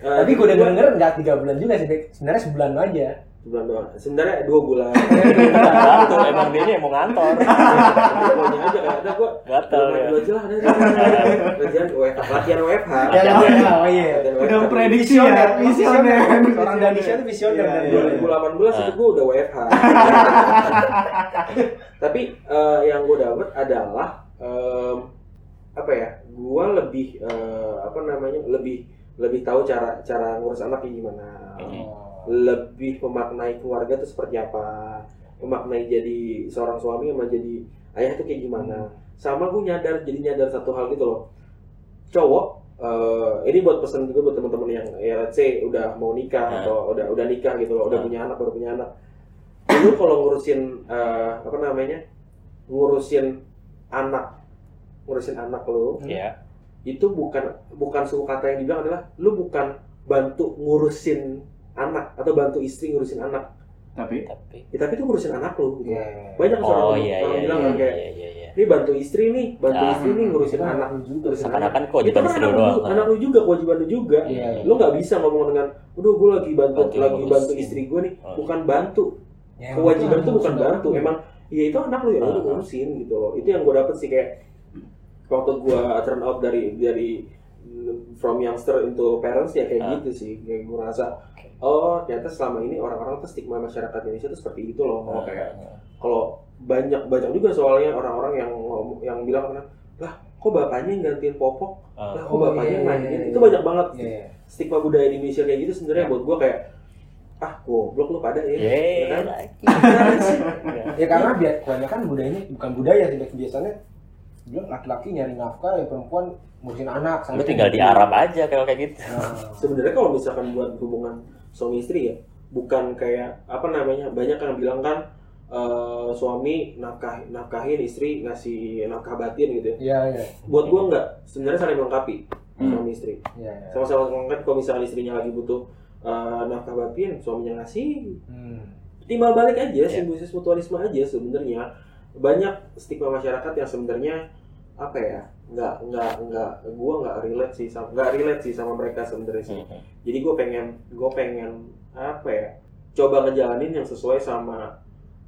Eh, Tapi gue denger denger nggak tiga bulan juga sih, sebenarnya sebulan aja. Sebulan doang sebenarnya dua bulan Gantung, emang dia yang mau ngantor. pokoknya aja ada gua Gatel dua ya. dua aja lah ada latihan WFH latihan WFH Ya, Latihan oh, WFH. iya, oh iya. Udah prediksi ya, visioner. Orang Indonesia itu visioner Iya, iya, iya. 2018 itu gue udah WFH. Tapi eh, yang gue dapet adalah apa ya? Gue lebih eh, apa namanya? Lebih lebih tahu cara cara ngurus anaknya gimana. Lebih memaknai keluarga itu seperti apa. Memaknai jadi seorang suami sama jadi ayah itu kayak gimana. Sama gue nyadar jadi nyadar satu hal gitu loh. Cowok eh, ini buat pesan juga buat teman-teman yang ya let's say udah mau nikah Nah. atau udah udah nikah gitu loh, udah Nah. punya anak baru punya anak. Lu kalau ngurusin eh, apa namanya? ngurusin anak ngurusin anak lu Iya. itu bukan bukan suku kata yang dibilang adalah lu bukan bantu ngurusin anak atau bantu istri ngurusin anak Tapi Tapi ya, tapi itu ngurusin anak lu gitu. Iya. banyak orang, Oh iya orang iya bilang iya kayak iya iya. iya. ini bantu istri nih bantu Ah. istri nih ngurusin Itu anak juga. ngurusin anak Seakan-akan itu kewajiban kan istri anak lu anak lu juga kewajiban lu juga Iya. lu nggak bisa ngomong dengan udah gue lagi bantu Bantu lagi ngurusin. bantu istri gue nih Oh. bukan bantu Ya, kewajiban itu bukan bantu emang ya itu anak lu ya lu Ah. ngurusin gitu loh itu yang gue dapet sih kayak waktu gue turn out dari dari from youngster into parents ya kayak Ah. gitu sih kayak gue rasa oh ternyata selama ini orang-orang tuh stigma masyarakat Indonesia tuh seperti itu loh oh, kayak kalau banyak banyak juga soalnya orang-orang yang yang bilang kan lah kok bapaknya yang gantiin popok Ah. lah kok Oh, bapaknya iya, yang iya, mandiin iya, itu iya. banyak banget iya. stigma budaya di Indonesia kayak gitu sebenarnya buat gue kayak ah goblok lu pada ya, ya Yeay, kan? Ya karena biar kebanyakan budayanya bukan budaya sih Bek. Bilang laki-laki nyari nafkah ya perempuan ngurusin anak Lu tinggal di Arab aja kalau kayak gitu. Nah, sebenarnya kalau misalkan buat hubungan suami istri ya bukan kayak apa namanya banyak yang bilang kan eh, suami nafkah nafkahin istri ngasih nafkah batin gitu ya Iya, iya. buat gua enggak sebenarnya saling melengkapi Hmm. suami istri Iya, iya. sama-sama melengkapi kalau misalkan istrinya lagi butuh eh, nafkah batin suaminya ngasih Hmm. timbal balik aja Iya. simbiosis mutualisme aja sebenarnya banyak stigma masyarakat yang sebenarnya apa ya nggak nggak nggak gua nggak relate sih sama nggak relate sih sama mereka sebenarnya sih Mhm. jadi gue pengen gue pengen apa ya coba ngejalanin yang sesuai sama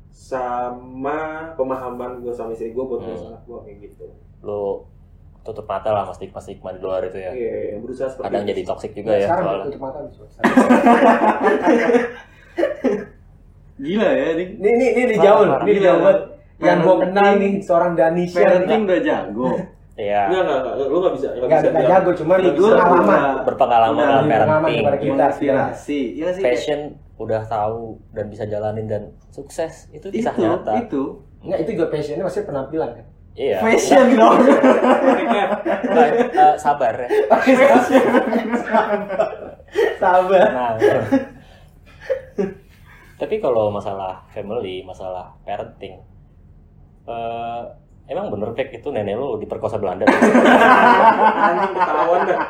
sama pemahaman gue sama istri gue buat Hmm. anak gue kayak gitu Lu tutup mata lah sama stigma-stigma di luar itu ya. iya yang berusaha seperti Kadang itu. jadi toxic juga Nah, ya sekarang soalnya. tutup mata gila ya, ini Ini ini ini dijauh, Parah, ini dijauh banget. Yang gua Parenting- kenal nih seorang Danisha parenting udah jago. Iya. Enggak, enggak, enggak, lu nggak bisa, nggak Enggak bisa enggak jago, cuma pengalaman. Berpengalaman udah dalam parenting. kita. menginspirasi. Iya sih? Passion udah tahu dan bisa jalanin dan sukses itu itu, kisah nyata. itu. Enggak, itu juga passionnya maksudnya penampilan kan. Iya. Fashion dong. Nah, eh, sabar ya. Sabar. Nah. Tapi kalau masalah family, masalah parenting, eh, emang bener Bek itu nenek lu diperkosa Belanda? Anjing ketahuan dah.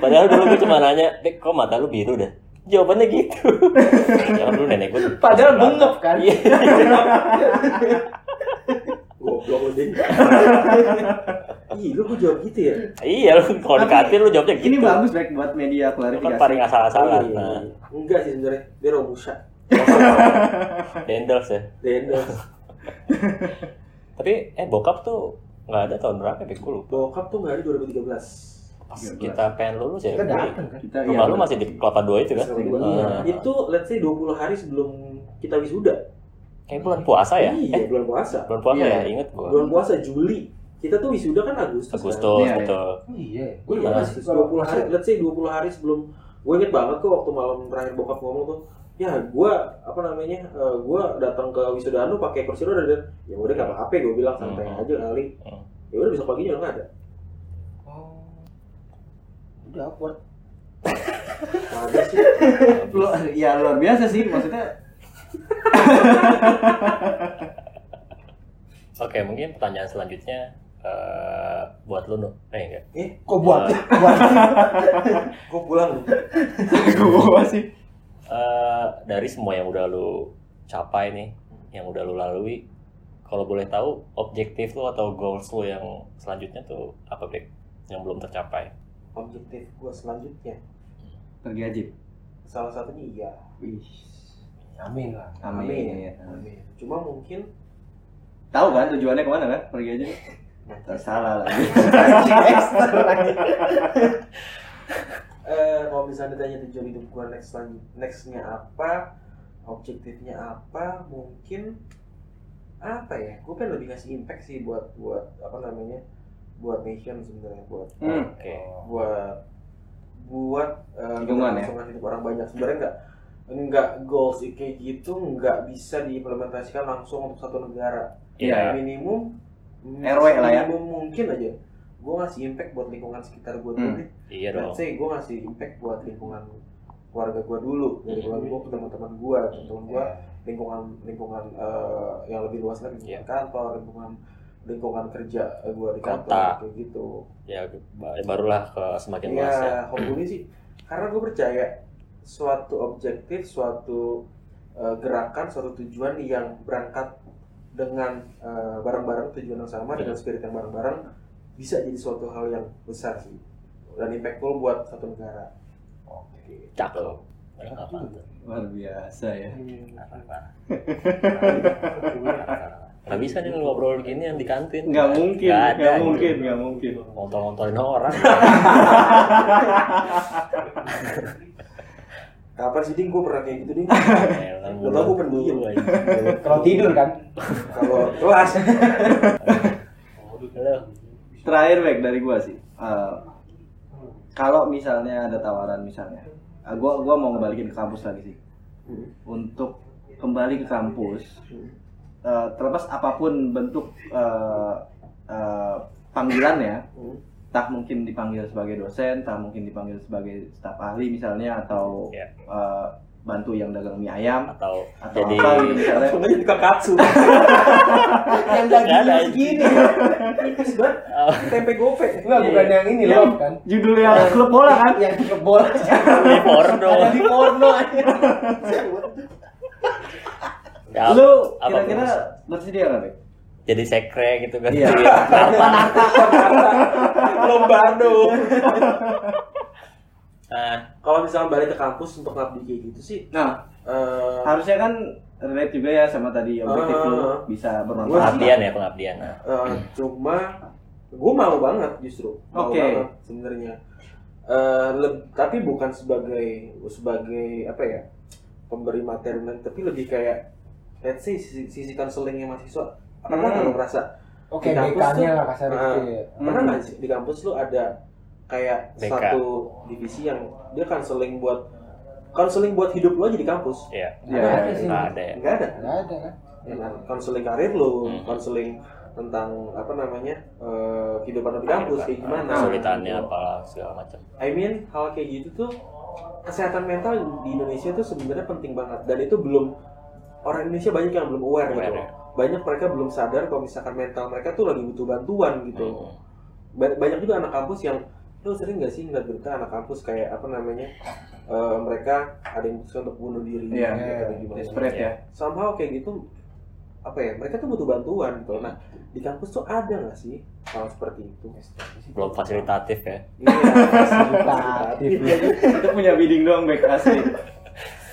Padahal dulu gue cuma nanya, Bek, kok mata lu biru dah? Jawabannya gitu. Jangan dulu nenek gue. Padahal bengep kan? Iya. Goblok lu ding. Ih, lu kok jawab gitu ya? Iya, lu kalau Tapi dikatin lu jawabnya gitu. Ini bagus baik buat media kan klarifikasi. paling asal-asalan. Oh, iya. Nah, Enggak sih sebenarnya. Dia Romusha. dendels ya. Dendels. Tapi eh bokap tuh nggak ada tahun berapa Bek? Gue lupa. Bokap tuh nggak ada 2013. Pas 13. kita pengen lulus ya. Kita datang kan? Kita Rumah lu masih di Kelapa Dua itu kan? Iya. Itu let's say 20 hari sebelum kita wisuda. Kayak bulan puasa ya? Iya, Eh, bulan puasa. bulan puasa Iya. ya, inget gua. Bulan puasa Juli. Kita tuh wisuda kan Agustus. kan? Agustus, Iya, iya. betul. Oh iya. Gue Iya. ingat masih 20 hari, let's say 20 hari sebelum gue inget banget kok waktu malam terakhir bokap ngomong tuh ya gue apa namanya eh, gue datang ke wisuda anu pakai kursi roda dan ya udah gak apa-apa gue bilang santai Hmm. aja kali Hmm. ya udah besok paginya udah nggak ada Oh. Udah awkward. ada sih Lu, ya luar biasa sih maksudnya. Oke, mungkin pertanyaan selanjutnya eh, buat lu, Nuh. Eh, enggak. eh Kok buat? Eh, buat. gue pulang Gua sih. Eh, dari semua yang udah lu capai nih, yang udah lu lalui, kalau boleh tahu objektif lu atau goals lu yang selanjutnya tuh apa, Bek? Yang belum tercapai. objektif gue selanjutnya Pergi aja. salah satunya iya Wih. Amin lah. Amin. Amin. Amin. cuma mungkin Tahu kan tujuannya ke mana kan? Pergi aja. Tersalah lagi. eh kalau misalnya ditanya tujuan hidup gue next nextnya apa objektifnya apa mungkin apa ya gue pengen lebih ngasih impact sih buat buat apa namanya buat nation sebenarnya buat Hmm. Oke. buat buat Lingkungan ya? hidup orang banyak sebenarnya nggak nggak goals kayak gitu nggak bisa diimplementasikan langsung untuk satu negara Iya. minimum RW lah ya. minimum mungkin aja gue ngasih impact buat lingkungan sekitar gue dulu Hmm. deh Iya dong. Let's say gue ngasih impact buat lingkungan keluarga gue dulu dari Hmm. keluarga gue ke teman-teman gue teman gue lingkungan lingkungan eh, yang lebih luas lagi Iya. lingkungan kantor lingkungan lingkungan kerja gue di kantor Kota. kayak gitu Ya ba- barulah ke semakin luas ya. ya hopefully sih karena gue percaya suatu objektif suatu eh, gerakan suatu tujuan yang berangkat dengan eh, bareng-bareng tujuan yang sama dengan spirit yang bareng-bareng bisa jadi suatu hal yang besar sih dan impactful buat satu negara Oke. Cakep. Apa? Luar biasa ya. Parah. Nggak bisa nih ngobrol gini yang di kantin. Nggak mungkin, Nggak ada, nggak gitu. mungkin, nggak mungkin. Ngontol-ngontolin orang. Kapan sih ding gue pernah kayak gitu ding? Tau gue pendiam. Kalau tidur kan? Kalau kelas. Terakhir baik dari gua sih. Eh, kalau misalnya ada tawaran misalnya, eh, gua gua mau ngebalikin ke kampus lagi sih. Untuk kembali ke kampus, eh, terlepas apa pun bentuk eh, eh, panggilannya, tak mungkin dipanggil sebagai dosen, tak mungkin dipanggil sebagai staf ahli misalnya atau eh, bantu yang dagang mie ayam Atau atau jadi apa gitu misalnya. Langsung aja di kakatsu. Yang dagingnya segini. Tipis banget. Oh, Tempe gope. Enggak, bukan yang ini Yang loh kan? judulnya klub bola kan? Yang di bola. di porno. Ada di porno aja. Ya, Lu kira-kira bersedia nggak, Bek? jadi sekre gitu kan. Iya. Lombardo. Nah, Kalau misalnya balik ke kampus untuk ngabdi kayak gitu sih, Nah, eh, harusnya kan relate juga ya sama tadi objektif lu Ah. bisa Gua bermanfaat. pengabdian ya pengabdian. Nah, eh, cuma gue mau banget justru, mau Oke. banget sebenarnya. Eh, leb- tapi bukan sebagai sebagai apa ya pemberi materi, tapi lebih kayak let's say sisi, sisi counselingnya mahasiswa. Pernah nggak Hmm. lo merasa Oke, Di kampus BK-nya tuh, lah kasar ah, gitu ya. pernah Hmm. nggak sih di kampus lu ada kayak BK. satu divisi yang dia counseling buat counseling buat hidup lu aja di kampus? iya. Iya, Nggak iya, ada sih. Nggak ada ya. Nggak ada. Nggak ada kan? Ya? Counseling karir lu, Hmm. counseling tentang apa namanya eh, kehidupan di kampus kayak gimana? Kesulitannya gitu. apalah segala macam. I mean hal kayak gitu tuh kesehatan mental di Indonesia tuh sebenarnya penting banget dan itu belum orang Indonesia banyak yang belum aware, Aware, gitu. ya. Banyak mereka belum sadar kalau misalkan mental mereka tuh lagi butuh bantuan gitu. Hmm. Ba- banyak juga anak kampus yang lu sering gak sih ngeliat berita anak kampus kayak apa namanya eh, mereka ada yang berusaha untuk bunuh diri Iya. atau gimana. Desperate ya. somehow kayak gitu apa ya mereka tuh butuh bantuan gitu nah di kampus tuh ada nggak sih hal seperti itu belum fasilitatif ya iya Fasilitatif. Iya, Kita punya bidding doang back asli.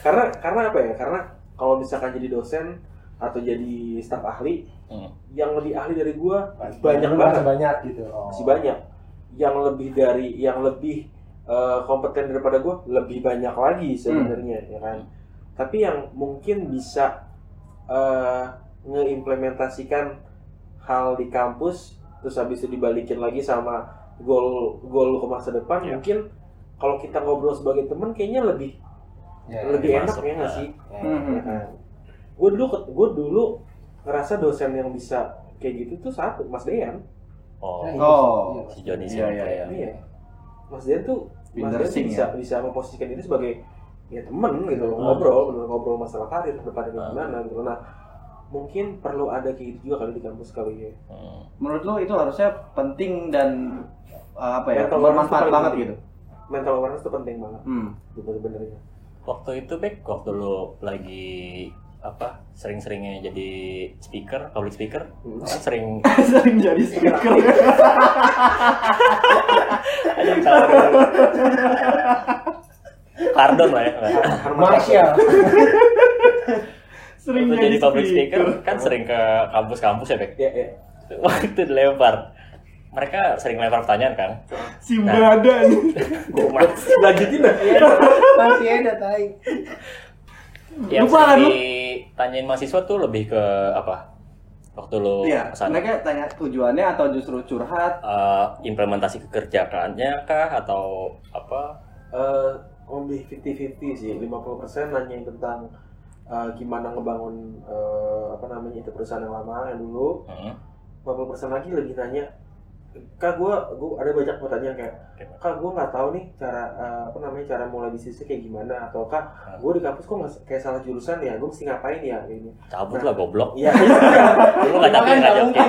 karena karena apa ya karena kalau misalkan jadi dosen atau jadi staf ahli Hmm. yang lebih ahli dari gua banyak banget banyak gitu oh. masih banyak yang lebih dari yang lebih eh, kompeten daripada gua lebih banyak lagi sebenarnya ya kan tapi yang mungkin bisa eh, ngeimplementasikan hal di kampus terus habis itu dibalikin lagi sama goal goal ke masa depan Iya. mungkin kalau kita ngobrol sebagai teman kayaknya lebih Ya, lebih enak masuk. ya nggak sih ya. Hmm. ya kan gue dulu gue dulu ngerasa dosen yang bisa kayak gitu tuh satu Mas Dean oh Nah, Oh. iya. si Joni Iya, iya, ya iya Mas Dean tuh Mas tuh Singh bisa ya? bisa memposisikan diri sebagai ya temen gitu loh, Hmm. ngobrol bener ngobrol masalah karir depannya Hmm. gimana gitu nah mungkin perlu ada kayak gitu juga kali di kampus kali ya Hmm. Menurut lo itu harusnya penting dan uh, apa ya Mental bermanfaat itu banget gitu. mental awareness tuh penting banget Hmm. gitu sebenarnya waktu itu Bek waktu lu lagi apa sering-seringnya jadi speaker public speaker. Hmm. kan sering Sering jadi speaker. ada pardon lah ya. Marsha. Sering waktu jadi public speaker kan sering ke kampus-kampus ya Bek? Ya ya waktu dilempar. Mereka sering lempar pertanyaan kan? Si badan. gue lanjutin dah. Masih ada tai. Yang Lupa kan lu? Ditanyain mahasiswa tuh lebih ke apa? Waktu lu Iya, ke sana mereka tanya tujuannya atau justru curhat. Eh, implementasi kekerjaannya kah atau apa? Eh, lebih 50-50 sih. 50% nanyain tentang eh, gimana ngebangun eh, apa namanya itu perusahaan yang lama yang dulu. Hmm. 50% lagi lebih nanya kak gue gua ada banyak pertanyaan kayak kak gue nggak tahu nih cara eh, apa namanya cara mulai bisnisnya kayak gimana atau kak Hmm. gue di kampus kok nggak kayak salah jurusan ya? Gue mesti ngapain ya ini? Cabut lah goblok. iya. Lu nggak Kan nggak mungkin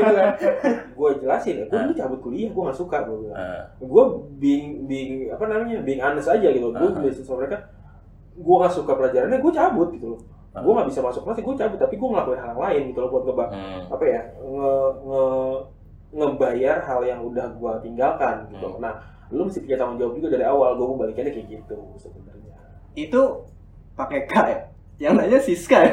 gitu kan. Gue jelasin ya gue Ah. dulu cabut kuliah gue nggak suka gue bilang. Eh, gue being being apa namanya being honest aja gitu. Gue Ah. jelasin sama mereka. Gue nggak suka pelajarannya gue cabut gitu loh. Ah. gue nggak bisa masuk kelas gue cabut. Tapi gue ngelakuin hal lain gitu loh buat ngeba hmm. apa ya nge, nge ngebayar hal yang udah gue tinggalkan gitu Hmm. nah lu mesti punya tanggung jawab juga dari awal gue mau balikannya kayak gitu sebenarnya Itu pakai K ya. Yang nanya Siska ya.